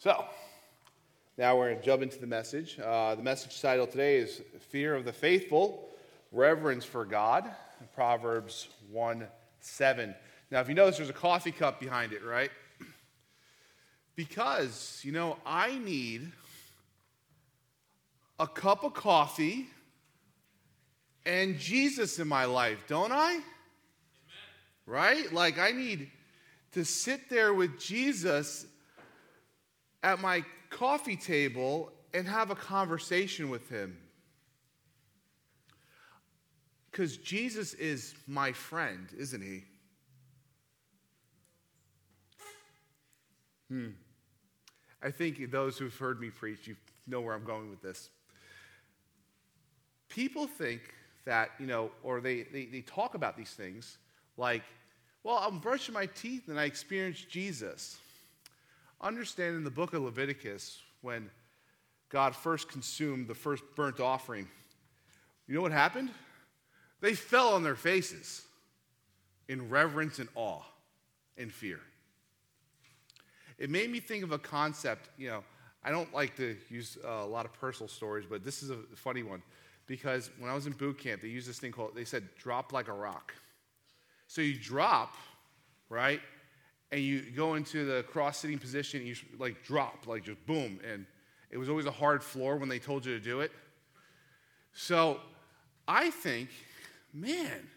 So, now we're going to jump into the message. Uh, the message title today is Fear of the Faithful, Reverence for God, Proverbs 1 7. Now, if you notice, there's a coffee cup behind it, right? Because, you know, I need a cup of coffee and Jesus in my life, don't I? Amen. Right? Like, I need to sit there with Jesus at my coffee table and have a conversation with him. Because Jesus is my friend, isn't he? Hmm. I think those who've heard me preach, you know where I'm going with this. People think that, you know, or they, they, they talk about these things like, well, I'm brushing my teeth and I experience Jesus. Understand in the book of Leviticus, when God first consumed the first burnt offering, you know what happened? They fell on their faces in reverence and awe and fear. It made me think of a concept, you know, I don't like to use uh, a lot of personal stories, but this is a funny one because when I was in boot camp, they used this thing called, they said, drop like a rock. So you drop, right? And you go into the cross sitting position, and you like drop, like just boom. And it was always a hard floor when they told you to do it. So I think, man,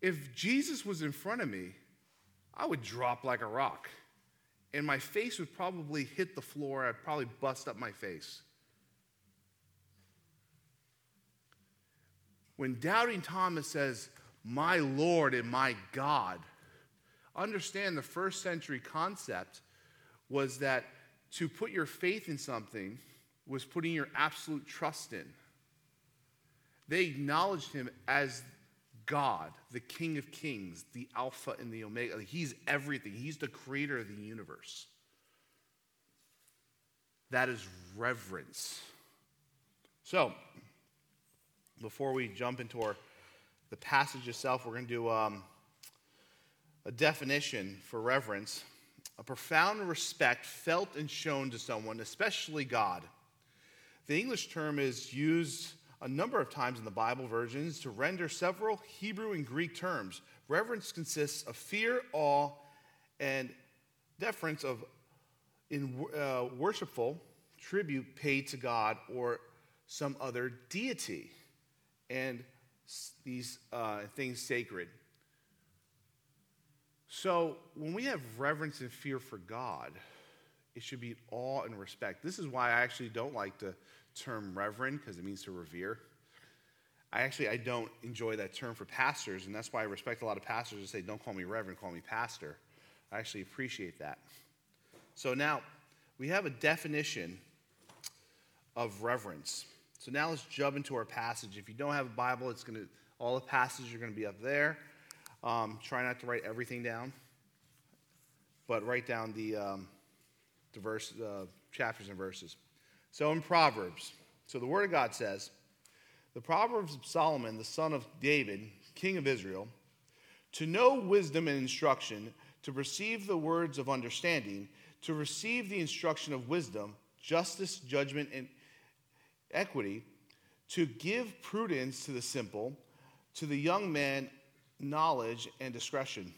if Jesus was in front of me, I would drop like a rock. And my face would probably hit the floor. I'd probably bust up my face. When doubting Thomas says, My Lord and my God, understand the first century concept was that to put your faith in something was putting your absolute trust in. They acknowledged him as God, the King of Kings, the Alpha and the Omega. He's everything, He's the creator of the universe. That is reverence. So, before we jump into our, the passage itself, we're going to do um, a definition for reverence a profound respect felt and shown to someone, especially God. The English term is used a number of times in the Bible versions to render several Hebrew and Greek terms. Reverence consists of fear, awe, and deference of in uh, worshipful tribute paid to God or some other deity, and these uh, things sacred. So, when we have reverence and fear for God, it should be awe and respect. This is why I actually don't like the term reverend because it means to revere. I actually I don't enjoy that term for pastors, and that's why I respect a lot of pastors who say, "Don't call me reverend, call me pastor." I actually appreciate that. So now we have a definition of reverence. So now let's jump into our passage. If you don't have a Bible, it's going to all the passages are going to be up there. Um, try not to write everything down, but write down the, um, the verse, uh, chapters and verses. So in Proverbs, so the Word of God says, the Proverbs of Solomon, the son of David, king of Israel, to know wisdom and instruction, to receive the words of understanding, to receive the instruction of wisdom, justice, judgment, and equity, to give prudence to the simple, to the young man knowledge and discretion.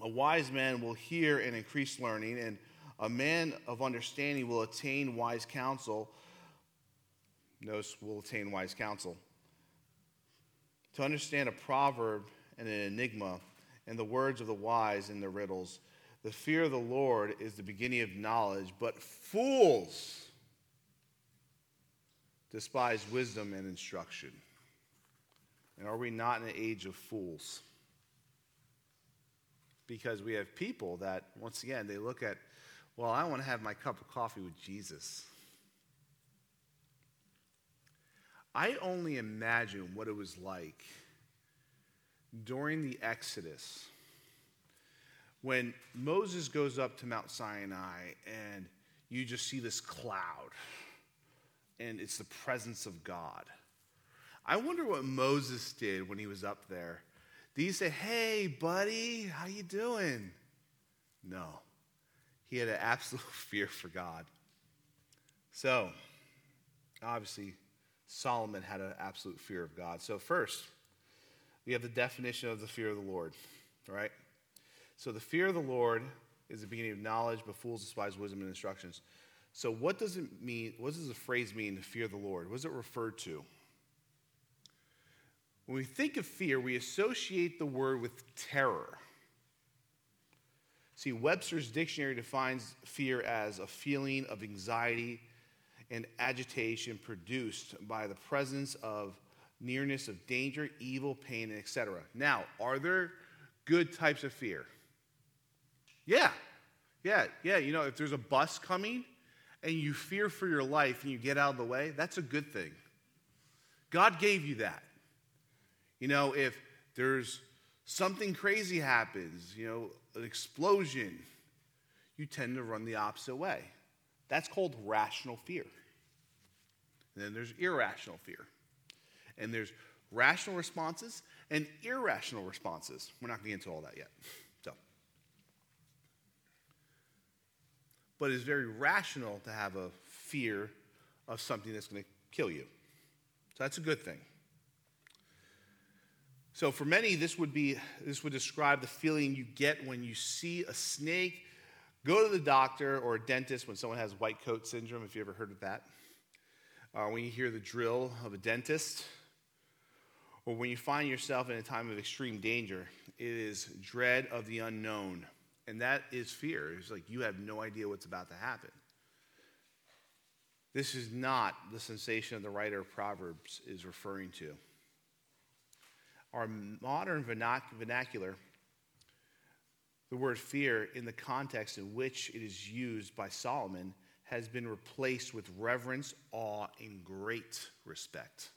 A wise man will hear and increase learning, and a man of understanding will attain wise counsel. Notice will attain wise counsel. To understand a proverb and an enigma, and the words of the wise and the riddles. The fear of the Lord is the beginning of knowledge, but fools despise wisdom and instruction. And are we not in an age of fools? Because we have people that, once again, they look at, well, I want to have my cup of coffee with Jesus. I only imagine what it was like during the Exodus when Moses goes up to Mount Sinai and you just see this cloud and it's the presence of God. I wonder what Moses did when he was up there. Did he say, "Hey, buddy, how you doing?" No. he had an absolute fear for God. So, obviously, Solomon had an absolute fear of God. So, first, we have the definition of the fear of the Lord, all right? So, the fear of the Lord is the beginning of knowledge, but fools despise wisdom and instructions. So, what does it mean? What does the phrase mean, to fear the Lord? What does it refer to? When we think of fear, we associate the word with terror. See, Webster's dictionary defines fear as a feeling of anxiety and agitation produced by the presence of nearness of danger, evil, pain, etc. Now, are there good types of fear? Yeah. Yeah, yeah. You know, if there's a bus coming and you fear for your life and you get out of the way, that's a good thing. God gave you that. You know, if there's something crazy happens, you know, an explosion, you tend to run the opposite way. That's called rational fear. And then there's irrational fear. And there's rational responses and irrational responses. We're not going to get into all that yet. So, but it's very rational to have a fear of something that's going to kill you. So that's a good thing. So for many, this would be this would describe the feeling you get when you see a snake. Go to the doctor or a dentist when someone has white coat syndrome, if you ever heard of that. Or when you hear the drill of a dentist, or when you find yourself in a time of extreme danger, it is dread of the unknown. And that is fear. It's like you have no idea what's about to happen. This is not the sensation the writer of Proverbs is referring to our modern vernacular, the word fear, in the context in which it is used by Solomon, has been replaced with reverence, awe, and great respect.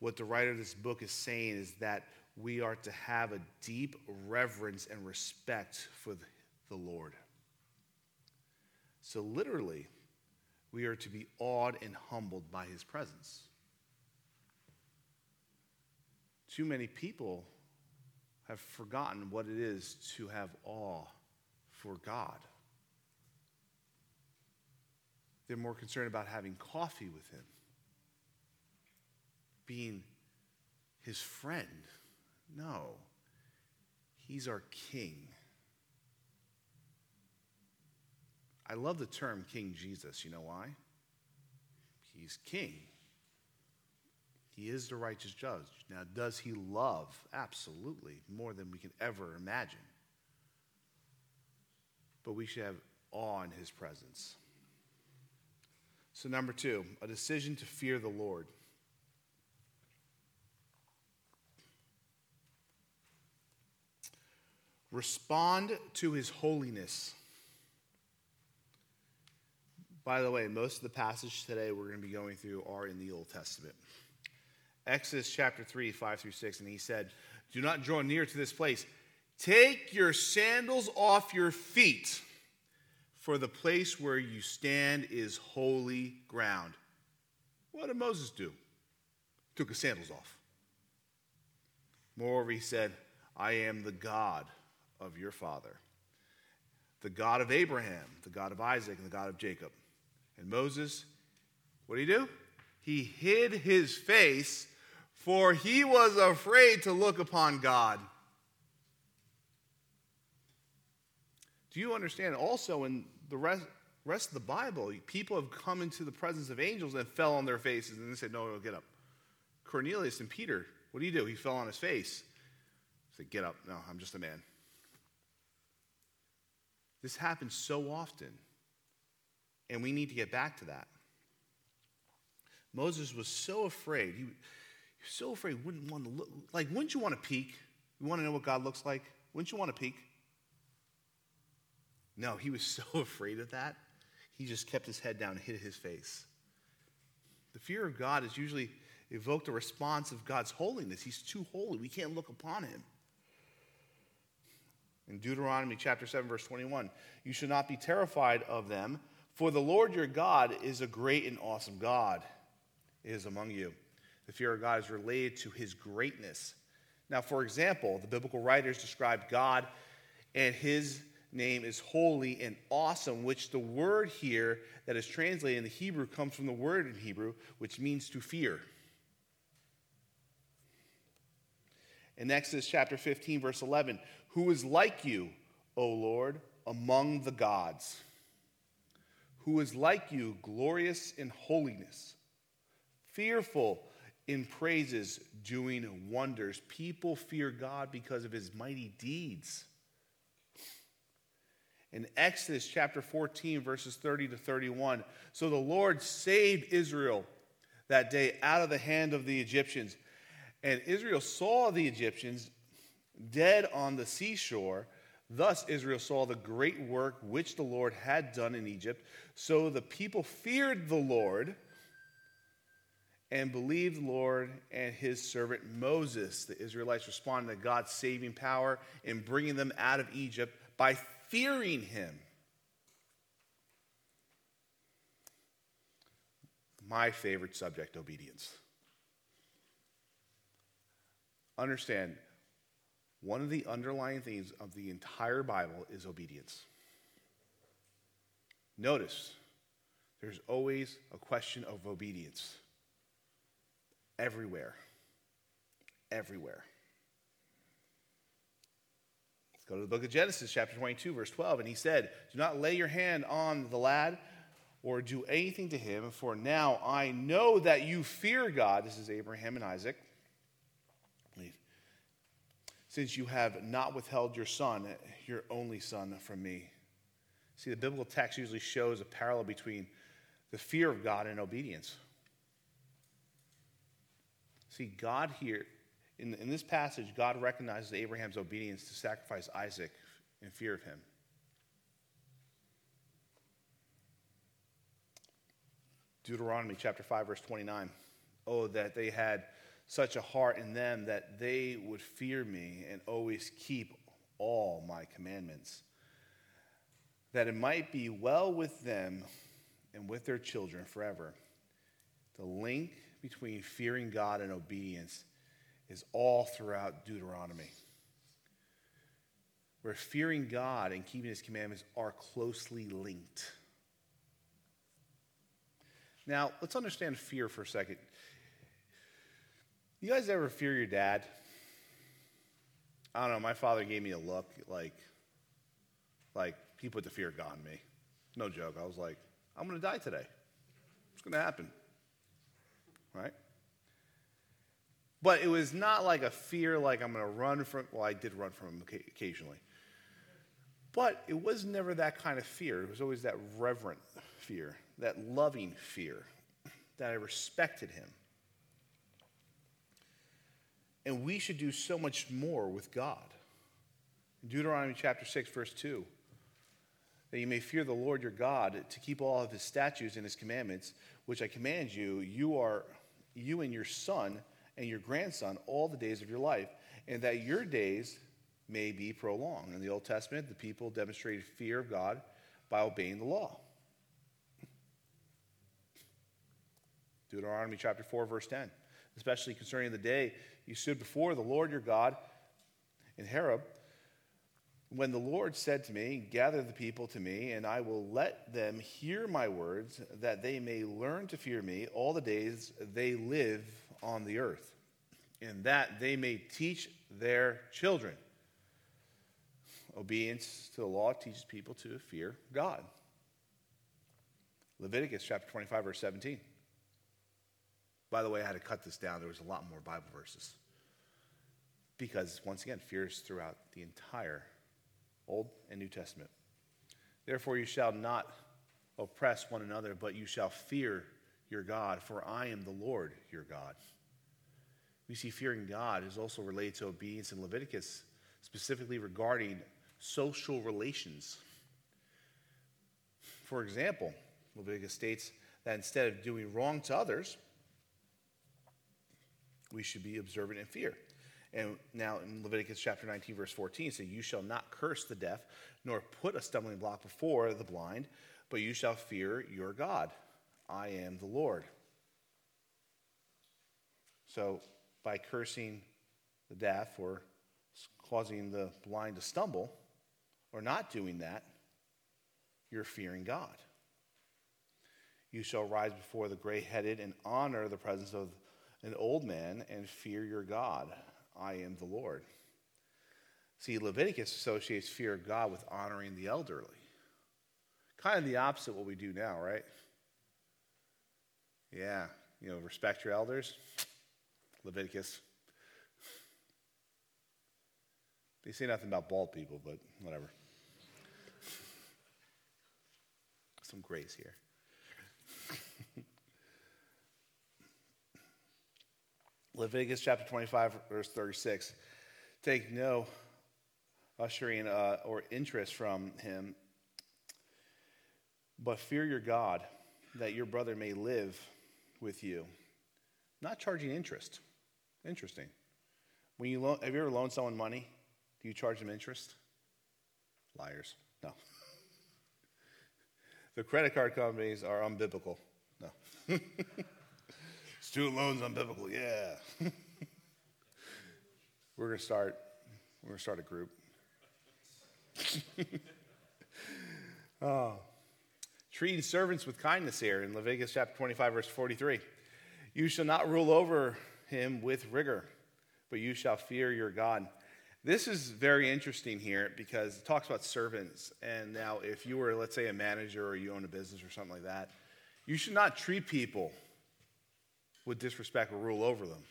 What the writer of this book is saying is that we are to have a deep reverence and respect for the Lord. So, literally, we are to be awed and humbled by his presence. Too many people have forgotten what it is to have awe for God. They're more concerned about having coffee with Him, being His friend. No, He's our King. I love the term King Jesus. You know why? He's King. He is the righteous judge. Now, does he love? Absolutely, more than we can ever imagine. But we should have awe in his presence. So, number two, a decision to fear the Lord. Respond to his holiness. By the way, most of the passage today we're going to be going through are in the Old Testament. Exodus chapter 3, 5 through 6. And he said, Do not draw near to this place. Take your sandals off your feet, for the place where you stand is holy ground. What did Moses do? Took his sandals off. Moreover, he said, I am the God of your father, the God of Abraham, the God of Isaac, and the God of Jacob. And Moses, what did he do? He hid his face for he was afraid to look upon God. Do you understand? Also, in the rest, rest of the Bible, people have come into the presence of angels and fell on their faces and they said, No, no, get up. Cornelius and Peter, what do you do? He fell on his face. He said, Get up. No, I'm just a man. This happens so often, and we need to get back to that. Moses was so afraid. He, you're so afraid, wouldn't want to look. Like, wouldn't you want to peek? You want to know what God looks like? Wouldn't you want to peek? No, he was so afraid of that, he just kept his head down and hid his face. The fear of God is usually evoked a response of God's holiness. He's too holy. We can't look upon him. In Deuteronomy chapter 7, verse 21, you should not be terrified of them, for the Lord your God is a great and awesome God is among you. The fear of God is related to his greatness. Now, for example, the biblical writers describe God and his name is holy and awesome, which the word here that is translated in the Hebrew comes from the word in Hebrew, which means to fear. In Exodus chapter 15, verse 11, who is like you, O Lord, among the gods? Who is like you, glorious in holiness, fearful in praises, doing wonders? People fear God because of his mighty deeds. In Exodus chapter 14, verses 30 to 31, so the Lord saved Israel that day out of the hand of the Egyptians. And Israel saw the Egyptians dead on the seashore. Thus, Israel saw the great work which the Lord had done in Egypt. So the people feared the Lord and believed the Lord and his servant Moses. The Israelites responded to God's saving power in bringing them out of Egypt by fearing him. My favorite subject obedience. Understand, one of the underlying themes of the entire Bible is obedience. Notice, there's always a question of obedience. Everywhere. Everywhere. Let's go to the book of Genesis, chapter 22, verse 12. And he said, Do not lay your hand on the lad or do anything to him, for now I know that you fear God. This is Abraham and Isaac since you have not withheld your son, your only son, from me. See, the biblical text usually shows a parallel between the fear of God and obedience. See, God here, in, in this passage, God recognizes Abraham's obedience to sacrifice Isaac in fear of him. Deuteronomy chapter 5, verse 29. Oh, that they had such a heart in them that they would fear me and always keep all my commandments, that it might be well with them and with their children forever. The link between fearing God and obedience is all throughout Deuteronomy, where fearing God and keeping his commandments are closely linked. Now, let's understand fear for a second. You guys ever fear your dad? I don't know. My father gave me a look like, like he put the fear of God in me. No joke. I was like, I'm going to die today. It's going to happen. Right? But it was not like a fear like I'm going to run from, well, I did run from him occasionally. But it was never that kind of fear. It was always that reverent fear, that loving fear, that I respected him. And we should do so much more with God. Deuteronomy chapter 6, verse 2 that you may fear the Lord your God to keep all of his statutes and his commandments, which I command you, you are you and your son and your grandson all the days of your life, and that your days may be prolonged. In the Old Testament, the people demonstrated fear of God by obeying the law. Deuteronomy chapter 4, verse 10, especially concerning the day you stood before the Lord your God in Horeb. When the Lord said to me, Gather the people to me, and I will let them hear my words, that they may learn to fear me all the days they live on the earth, and that they may teach their children. Obedience to the law teaches people to fear God. Leviticus chapter 25, verse 17. By the way, I had to cut this down. There was a lot more Bible verses. Because, once again, fear is throughout the entire Old and New Testament. Therefore, you shall not oppress one another, but you shall fear your God, for I am the Lord your God. We see fearing God is also related to obedience in Leviticus, specifically regarding social relations. For example, Leviticus states that instead of doing wrong to others, we should be observant in fear. And now in Leviticus chapter 19, verse 14, it says, You shall not curse the deaf, nor put a stumbling block before the blind, but you shall fear your God. I am the Lord. So, by cursing the deaf or causing the blind to stumble, or not doing that, you're fearing God. You shall rise before the gray headed and honor the presence of an old man and fear your God. I am the Lord. See, Leviticus associates fear of God with honoring the elderly. Kind of the opposite of what we do now, right? Yeah, you know, respect your elders. Leviticus. They say nothing about bald people, but whatever. Some grace here. Leviticus chapter 25, verse 36. Take no ushering uh, or interest from him, but fear your God, that your brother may live with you. Not charging interest. Interesting. When you loan, have you ever loaned someone money? Do you charge them interest? Liars. No. the credit card companies are unbiblical. No. Student loans unbiblical. Yeah. we're gonna start. We're gonna start a group. oh. Treating servants with kindness here in Leviticus chapter 25, verse 43. You shall not rule over him with rigor, but you shall fear your God. This is very interesting here because it talks about servants. And now, if you were, let's say, a manager or you own a business or something like that, you should not treat people with disrespect or rule over them.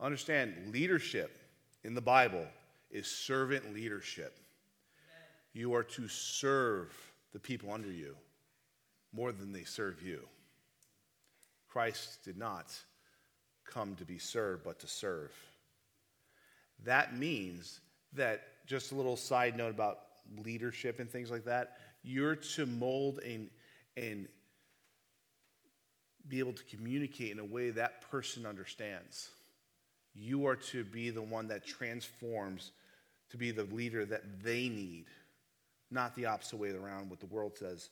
Understand, leadership in the Bible is servant leadership. You are to serve the people under you more than they serve you. Christ did not come to be served, but to serve. That means that, just a little side note about leadership and things like that, you're to mold and, and be able to communicate in a way that person understands. You are to be the one that transforms to be the leader that they need, not the opposite way around, what the world says.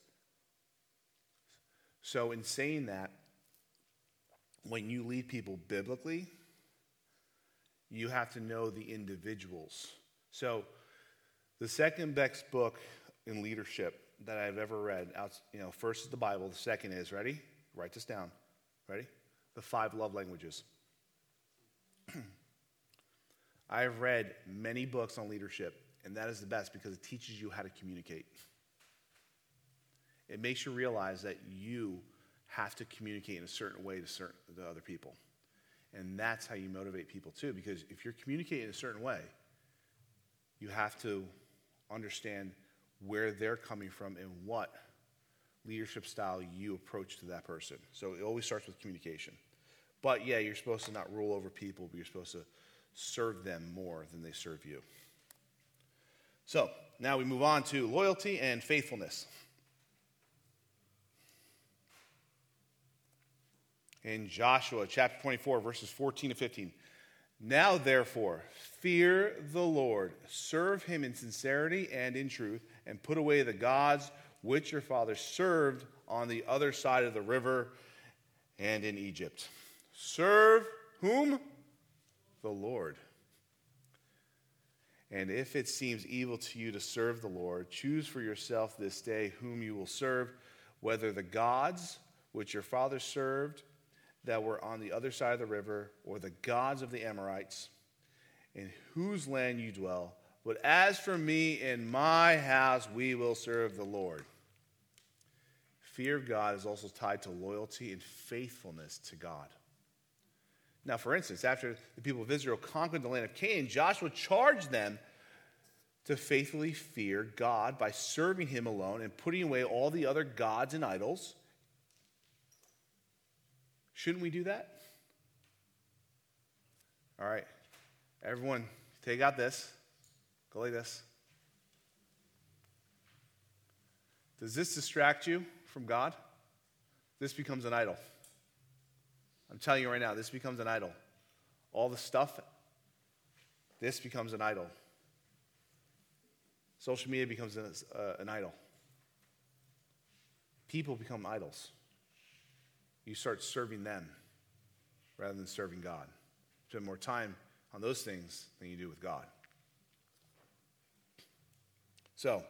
So, in saying that, when you lead people biblically, you have to know the individuals. So, the second best book in leadership that I've ever read, you know, first is the Bible, the second is, ready? Write this down. Ready? The five love languages. I've read many books on leadership, and that is the best because it teaches you how to communicate. It makes you realize that you have to communicate in a certain way to, certain, to other people. And that's how you motivate people too, because if you're communicating in a certain way, you have to understand where they're coming from and what leadership style you approach to that person. So it always starts with communication. But yeah, you're supposed to not rule over people, but you're supposed to serve them more than they serve you. So now we move on to loyalty and faithfulness. In Joshua chapter 24, verses 14 to 15. Now, therefore, fear the Lord, serve him in sincerity and in truth, and put away the gods which your fathers served on the other side of the river and in Egypt. Serve whom? The Lord. And if it seems evil to you to serve the Lord, choose for yourself this day whom you will serve, whether the gods which your fathers served that were on the other side of the river, or the gods of the Amorites, in whose land you dwell but as for me and my house, we will serve the Lord. Fear of God is also tied to loyalty and faithfulness to God. Now, for instance, after the people of Israel conquered the land of Canaan, Joshua charged them to faithfully fear God by serving Him alone and putting away all the other gods and idols. Shouldn't we do that? All right, everyone, take out this. Go like this. Does this distract you from God? This becomes an idol. I'm telling you right now, this becomes an idol. All the stuff, this becomes an idol. Social media becomes an, uh, an idol. People become idols. You start serving them rather than serving God. Spend more time on those things than you do with God. So,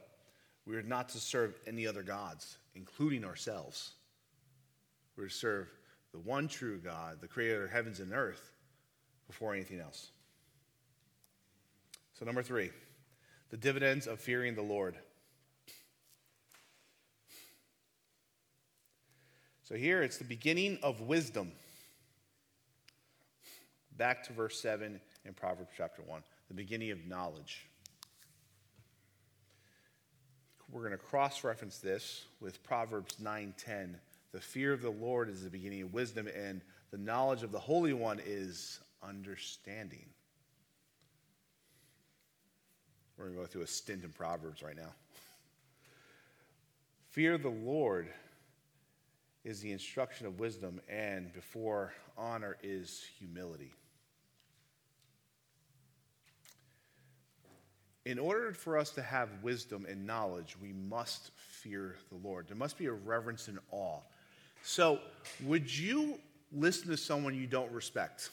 we are not to serve any other gods, including ourselves. We're to serve the one true God, the creator of heavens and earth, before anything else. So, number three, the dividends of fearing the Lord. So, here it's the beginning of wisdom. Back to verse 7 in Proverbs chapter 1, the beginning of knowledge. We're going to cross reference this with Proverbs 9:10. The fear of the Lord is the beginning of wisdom and the knowledge of the Holy One is understanding. We're going to go through a stint in Proverbs right now. Fear the Lord is the instruction of wisdom, and before honor is humility. In order for us to have wisdom and knowledge, we must fear the Lord. There must be a reverence and awe. So, would you listen to someone you don't respect?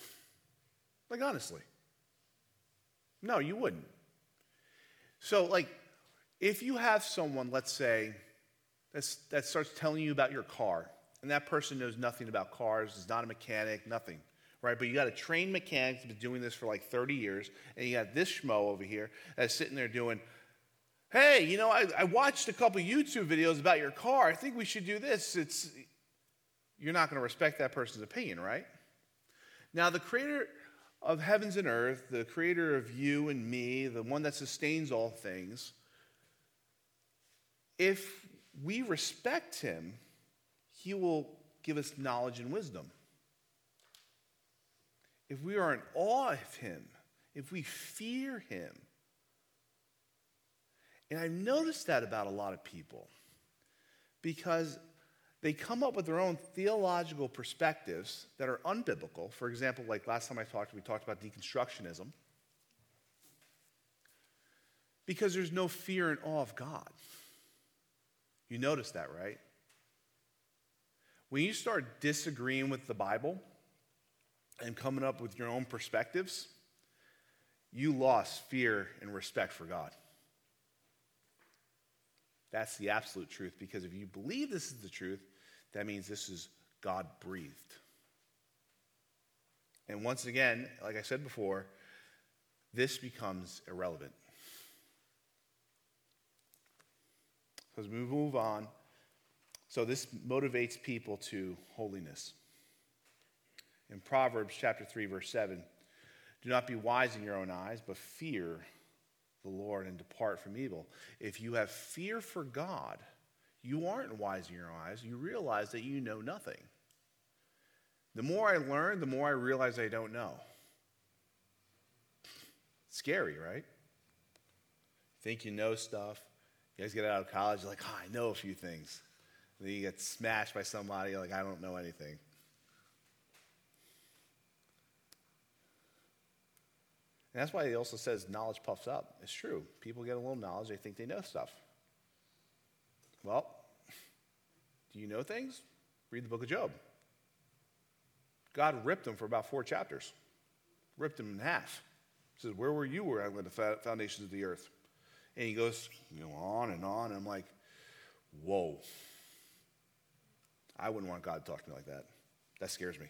Like, honestly. No, you wouldn't. So, like, if you have someone, let's say, that starts telling you about your car, and that person knows nothing about cars, is not a mechanic, nothing, right? But you got a trained mechanic that's been doing this for like 30 years, and you got this schmo over here that's sitting there doing, hey, you know, I, I watched a couple YouTube videos about your car. I think we should do this. It's, you're not going to respect that person's opinion, right? Now, the creator of heavens and earth, the creator of you and me, the one that sustains all things, if we respect him, he will give us knowledge and wisdom. If we are in awe of him, if we fear him, and I've noticed that about a lot of people because they come up with their own theological perspectives that are unbiblical. For example, like last time I talked, we talked about deconstructionism. Because there's no fear and awe of God. You notice that, right? When you start disagreeing with the Bible and coming up with your own perspectives, you lost fear and respect for God. That's the absolute truth because if you believe this is the truth, that means this is God breathed. And once again, like I said before, this becomes irrelevant. As we move on, so this motivates people to holiness. In Proverbs chapter 3, verse 7, do not be wise in your own eyes, but fear the Lord and depart from evil. If you have fear for God, you aren't wise in your eyes. You realize that you know nothing. The more I learn, the more I realize I don't know. scary, right? Think you know stuff. You guys get out of college, you're like, oh, I know a few things. And then you get smashed by somebody, like, I don't know anything. And that's why he also says knowledge puffs up. It's true. People get a little knowledge, they think they know stuff. Well, do you know things? Read the book of Job. God ripped him for about four chapters, ripped him in half. He says, Where were you where I laid the foundations of the earth? And he goes you know, on and on. And I'm like, Whoa. I wouldn't want God to talk to me like that. That scares me.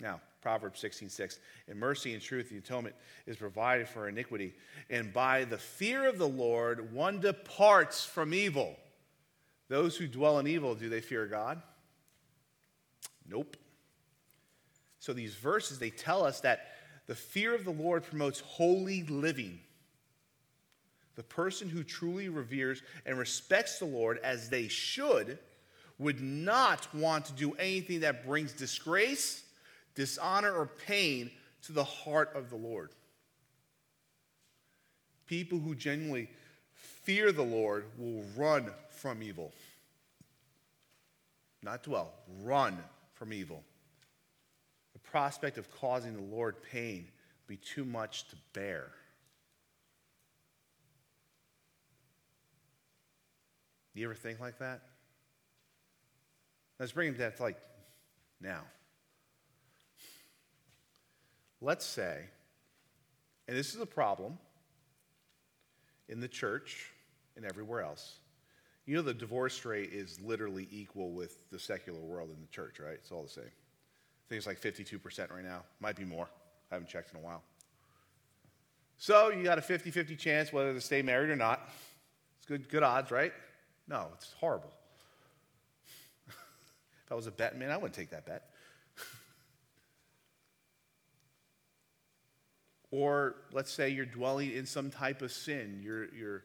Now, Proverbs 16, 6. In mercy and truth, the atonement is provided for iniquity. And by the fear of the Lord, one departs from evil. Those who dwell in evil, do they fear God? Nope. So these verses, they tell us that the fear of the Lord promotes holy living. The person who truly reveres and respects the Lord as they should would not want to do anything that brings disgrace dishonor, or pain to the heart of the Lord. People who genuinely fear the Lord will run from evil. Not dwell, run from evil. The prospect of causing the Lord pain be too much to bear. You ever think like that? Let's bring down to like now. Let's say, and this is a problem, in the church and everywhere else. You know, the divorce rate is literally equal with the secular world in the church, right? It's all the same. I think it's like 52% right now. Might be more. I haven't checked in a while. So you got a 50 50 chance whether to stay married or not. It's good, good odds, right? No, it's horrible. if I was a betting man, I wouldn't take that bet. Or let's say you're dwelling in some type of sin, your, your,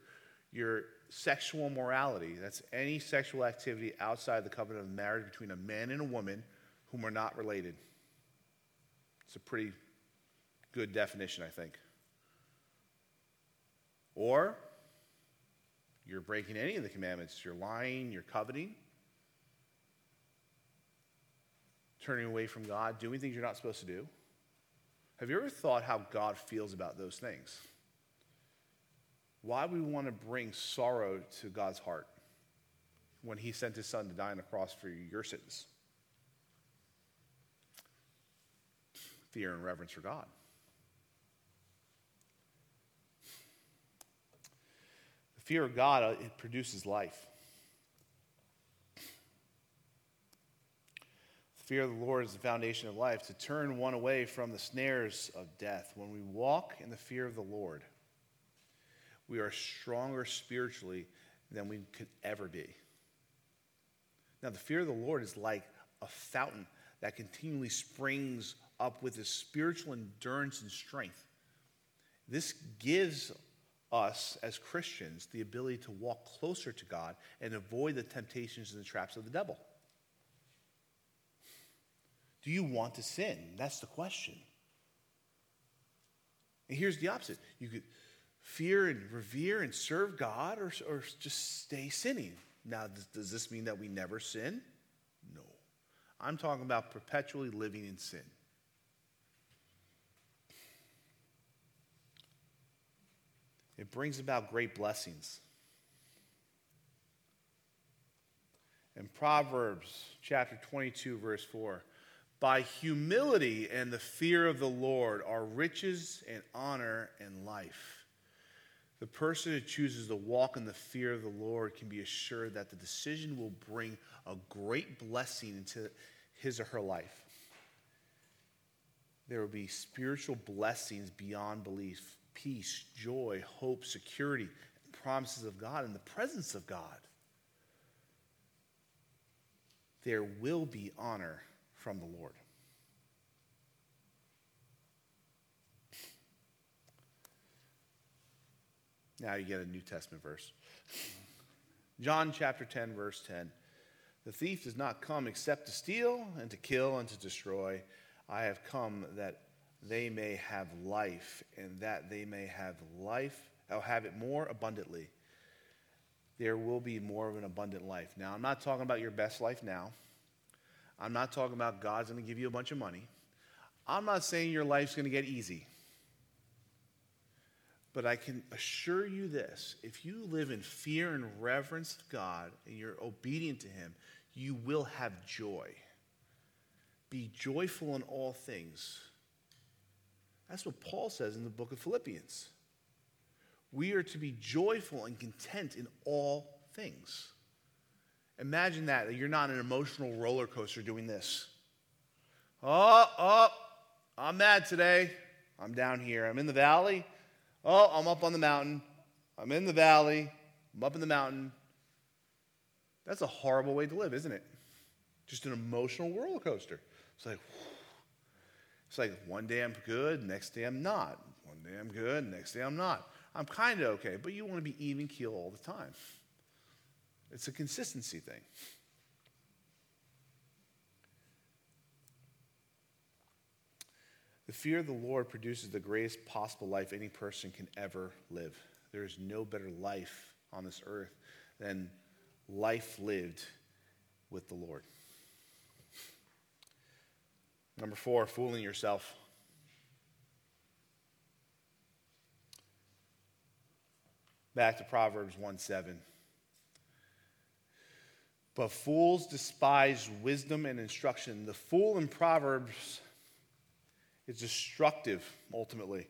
your sexual morality. That's any sexual activity outside the covenant of marriage between a man and a woman whom are not related. It's a pretty good definition, I think. Or you're breaking any of the commandments. You're lying, you're coveting, turning away from God, doing things you're not supposed to do. Have you ever thought how God feels about those things? Why we want to bring sorrow to God's heart when He sent His Son to die on the cross for your sins? Fear and reverence for God. The fear of God, uh, it produces life. Fear of the Lord is the foundation of life, to turn one away from the snares of death. When we walk in the fear of the Lord, we are stronger spiritually than we could ever be. Now, the fear of the Lord is like a fountain that continually springs up with his spiritual endurance and strength. This gives us as Christians the ability to walk closer to God and avoid the temptations and the traps of the devil. Do you want to sin? That's the question. And here's the opposite. You could fear and revere and serve God or, or just stay sinning. Now, does, does this mean that we never sin? No. I'm talking about perpetually living in sin. It brings about great blessings. In Proverbs chapter 22, verse 4, by humility and the fear of the Lord are riches and honor and life. The person who chooses to walk in the fear of the Lord can be assured that the decision will bring a great blessing into his or her life. There will be spiritual blessings beyond belief peace, joy, hope, security, promises of God, in the presence of God. There will be honor from the Lord. Now you get a New Testament verse. John chapter 10, verse 10. The thief does not come except to steal and to kill and to destroy. I have come that they may have life, and that they may have life, I'll have it more abundantly. There will be more of an abundant life. Now, I'm not talking about your best life now. I'm not talking about God's going to give you a bunch of money. I'm not saying your life's going to get easy. But I can assure you this if you live in fear and reverence of God and you're obedient to Him, you will have joy. Be joyful in all things. That's what Paul says in the book of Philippians. We are to be joyful and content in all things. Imagine that, you're not an emotional roller coaster doing this. Oh, oh, I'm mad today. I'm down here. I'm in the valley. Oh, I'm up on the mountain. I'm in the valley. I'm up in the mountain. That's a horrible way to live, isn't it? Just an emotional roller coaster. It's like, it's like one day I'm good, next day I'm not. One day I'm good, next day I'm not. I'm kind of okay, but you want to be even keel all the time. It's a consistency thing. The fear of the Lord produces the greatest possible life any person can ever live. There is no better life on this earth than life lived with the Lord. Number four, fooling yourself. Back to Proverbs 1 7. But fools despise wisdom and instruction. The fool in Proverbs is destructive, ultimately.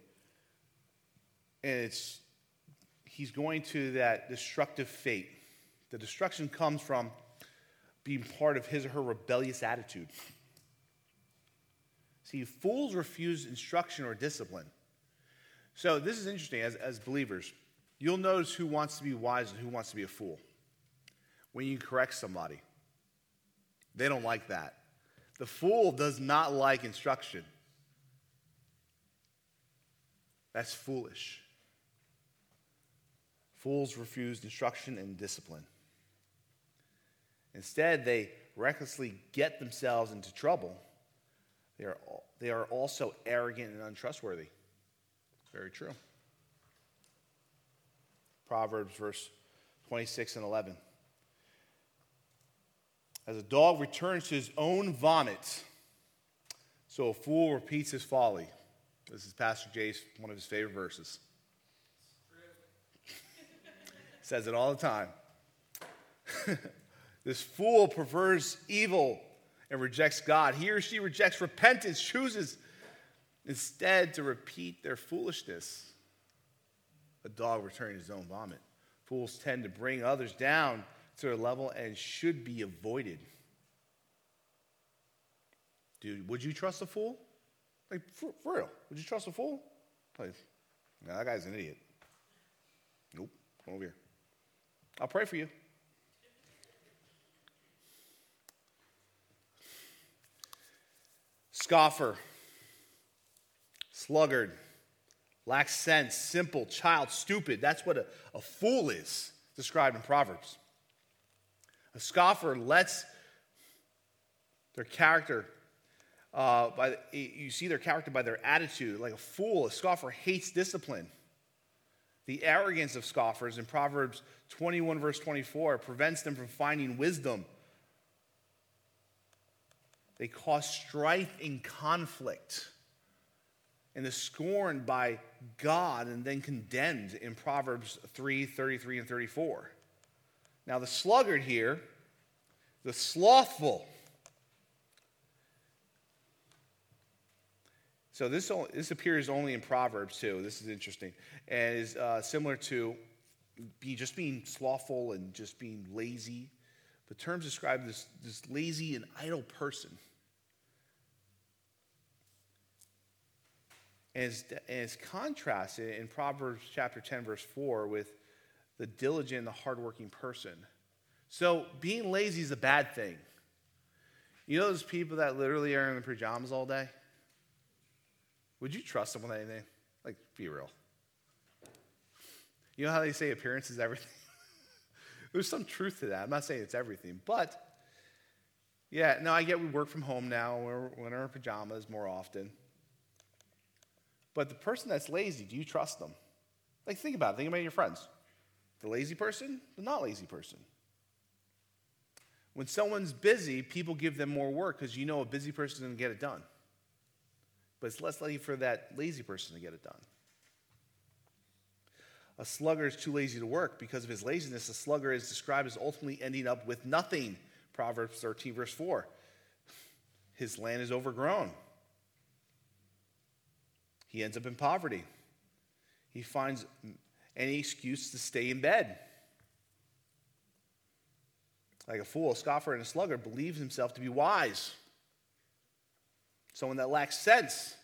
And it's he's going to that destructive fate. The destruction comes from being part of his or her rebellious attitude. See, fools refuse instruction or discipline. So, this is interesting as, as believers. You'll notice who wants to be wise and who wants to be a fool. When you correct somebody, they don't like that. The fool does not like instruction. That's foolish. Fools refuse instruction and discipline. Instead, they recklessly get themselves into trouble. They are, they are also arrogant and untrustworthy. Very true. Proverbs, verse 26 and 11. As a dog returns to his own vomit, so a fool repeats his folly. This is Pastor Jay's one of his favorite verses. Says it all the time. this fool prefers evil and rejects God. He or she rejects repentance, chooses instead to repeat their foolishness. A dog returning his own vomit. Fools tend to bring others down to their level and should be avoided. Dude, would you trust a fool? Like, for, for real, would you trust a fool? Like, no, that guy's an idiot. Nope, come over here. I'll pray for you. Scoffer, sluggard, lacks sense, simple, child, stupid. That's what a, a fool is described in Proverbs. A scoffer lets their character uh, by you see their character by their attitude. Like a fool, a scoffer hates discipline. The arrogance of scoffers in Proverbs 21, verse 24, prevents them from finding wisdom. They cause strife and conflict and the scorned by God and then condemned in Proverbs 3 33 and 34. Now, the sluggard here, the slothful, So this, this appears only in Proverbs too. This is interesting. And is uh, similar to be just being slothful and just being lazy. The terms describe this, this lazy and idle person. And it's, and it's contrasted in Proverbs chapter 10, verse 4, with the diligent the hardworking person. So being lazy is a bad thing. You know those people that literally are in their pajamas all day? Would you trust them with anything? Like, be real. You know how they say appearance is everything? There's some truth to that. I'm not saying it's everything, but yeah, no, I get we work from home now. We're, we're in our pajamas more often. But the person that's lazy, do you trust them? Like, think about it. Think about your friends. The lazy person, the not lazy person. When someone's busy, people give them more work because you know a busy person is going to get it done but it's less likely for that lazy person to get it done. A sluggard is too lazy to work. Because of his laziness, a sluggard is described as ultimately ending up with nothing. Proverbs 13, verse 4. His land is overgrown. He ends up in poverty. He finds any excuse to stay in bed. Like a fool, a scoffer, and a sluggard believes himself to be wise someone that lacks sense.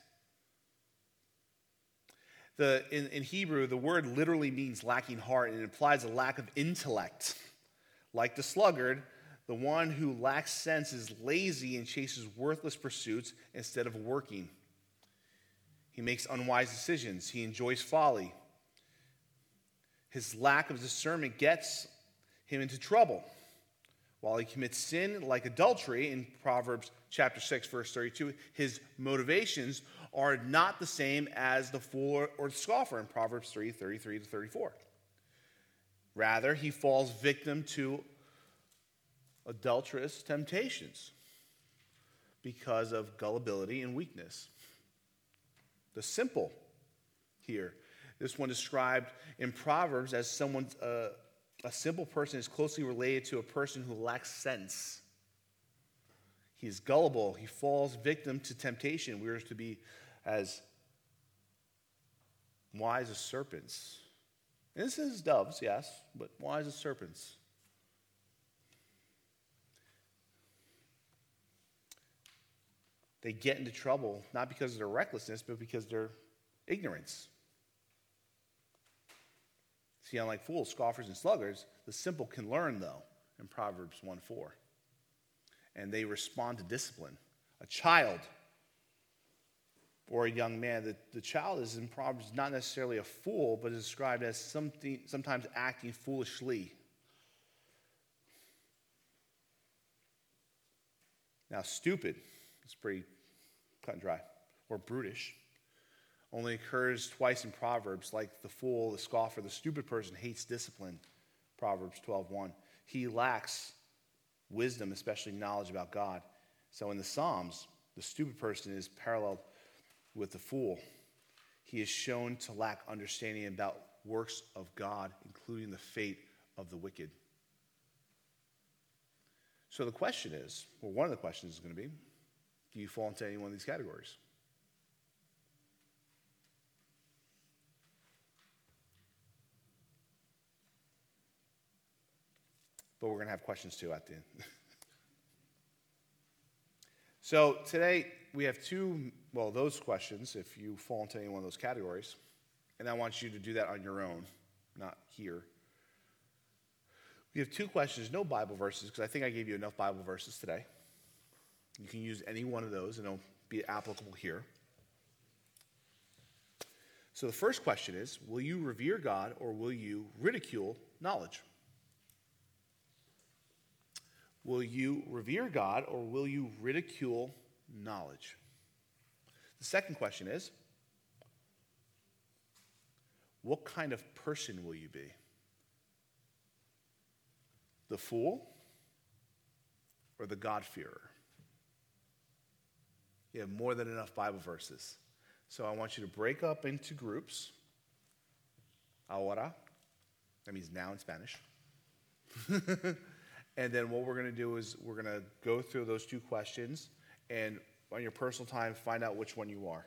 The, in, in Hebrew, the word literally means lacking heart, and it implies a lack of intellect. Like the sluggard, the one who lacks sense is lazy and chases worthless pursuits instead of working. He makes unwise decisions, he enjoys folly. His lack of discernment gets him into trouble. While he commits sin like adultery in Proverbs chapter 6, verse 32, his motivations are not the same as the fool or the scoffer in Proverbs 3, 33 to 34. Rather, he falls victim to adulterous temptations because of gullibility and weakness. The simple here, this one described in Proverbs as someone's. Uh, a simple person is closely related to a person who lacks sense. He is gullible. He falls victim to temptation. We are to be as wise as serpents And this is doves, yes, but wise as serpents. They get into trouble not because of their recklessness, but because of their ignorance. See, unlike fools, scoffers, and sluggards, the simple can learn, though, in Proverbs 1 4. And they respond to discipline. A child or a young man, the, the child is in Proverbs not necessarily a fool, but is described as something, sometimes acting foolishly. Now, stupid is pretty cut and dry, or brutish only occurs twice in Proverbs, like the fool, the scoffer, the stupid person hates discipline. Proverbs 12:1. He lacks wisdom, especially knowledge about God. So in the Psalms, the stupid person is paralleled with the fool. He is shown to lack understanding about works of God, including the fate of the wicked. So the question is, well, one of the questions is going to be, do you fall into any one of these categories? But we're going to have questions too at the end. so today we have two, well, those questions if you fall into any one of those categories. And I want you to do that on your own, not here. We have two questions, no Bible verses, because I think I gave you enough Bible verses today. You can use any one of those and it'll be applicable here. So the first question is Will you revere God or will you ridicule knowledge? Will you revere God or will you ridicule knowledge? The second question is what kind of person will you be? The fool or the God-fearer? You have more than enough Bible verses. So I want you to break up into groups. Ahora. That means now in Spanish. And then what we're going to do is we're going to go through those two questions and on your personal time, find out which one you are.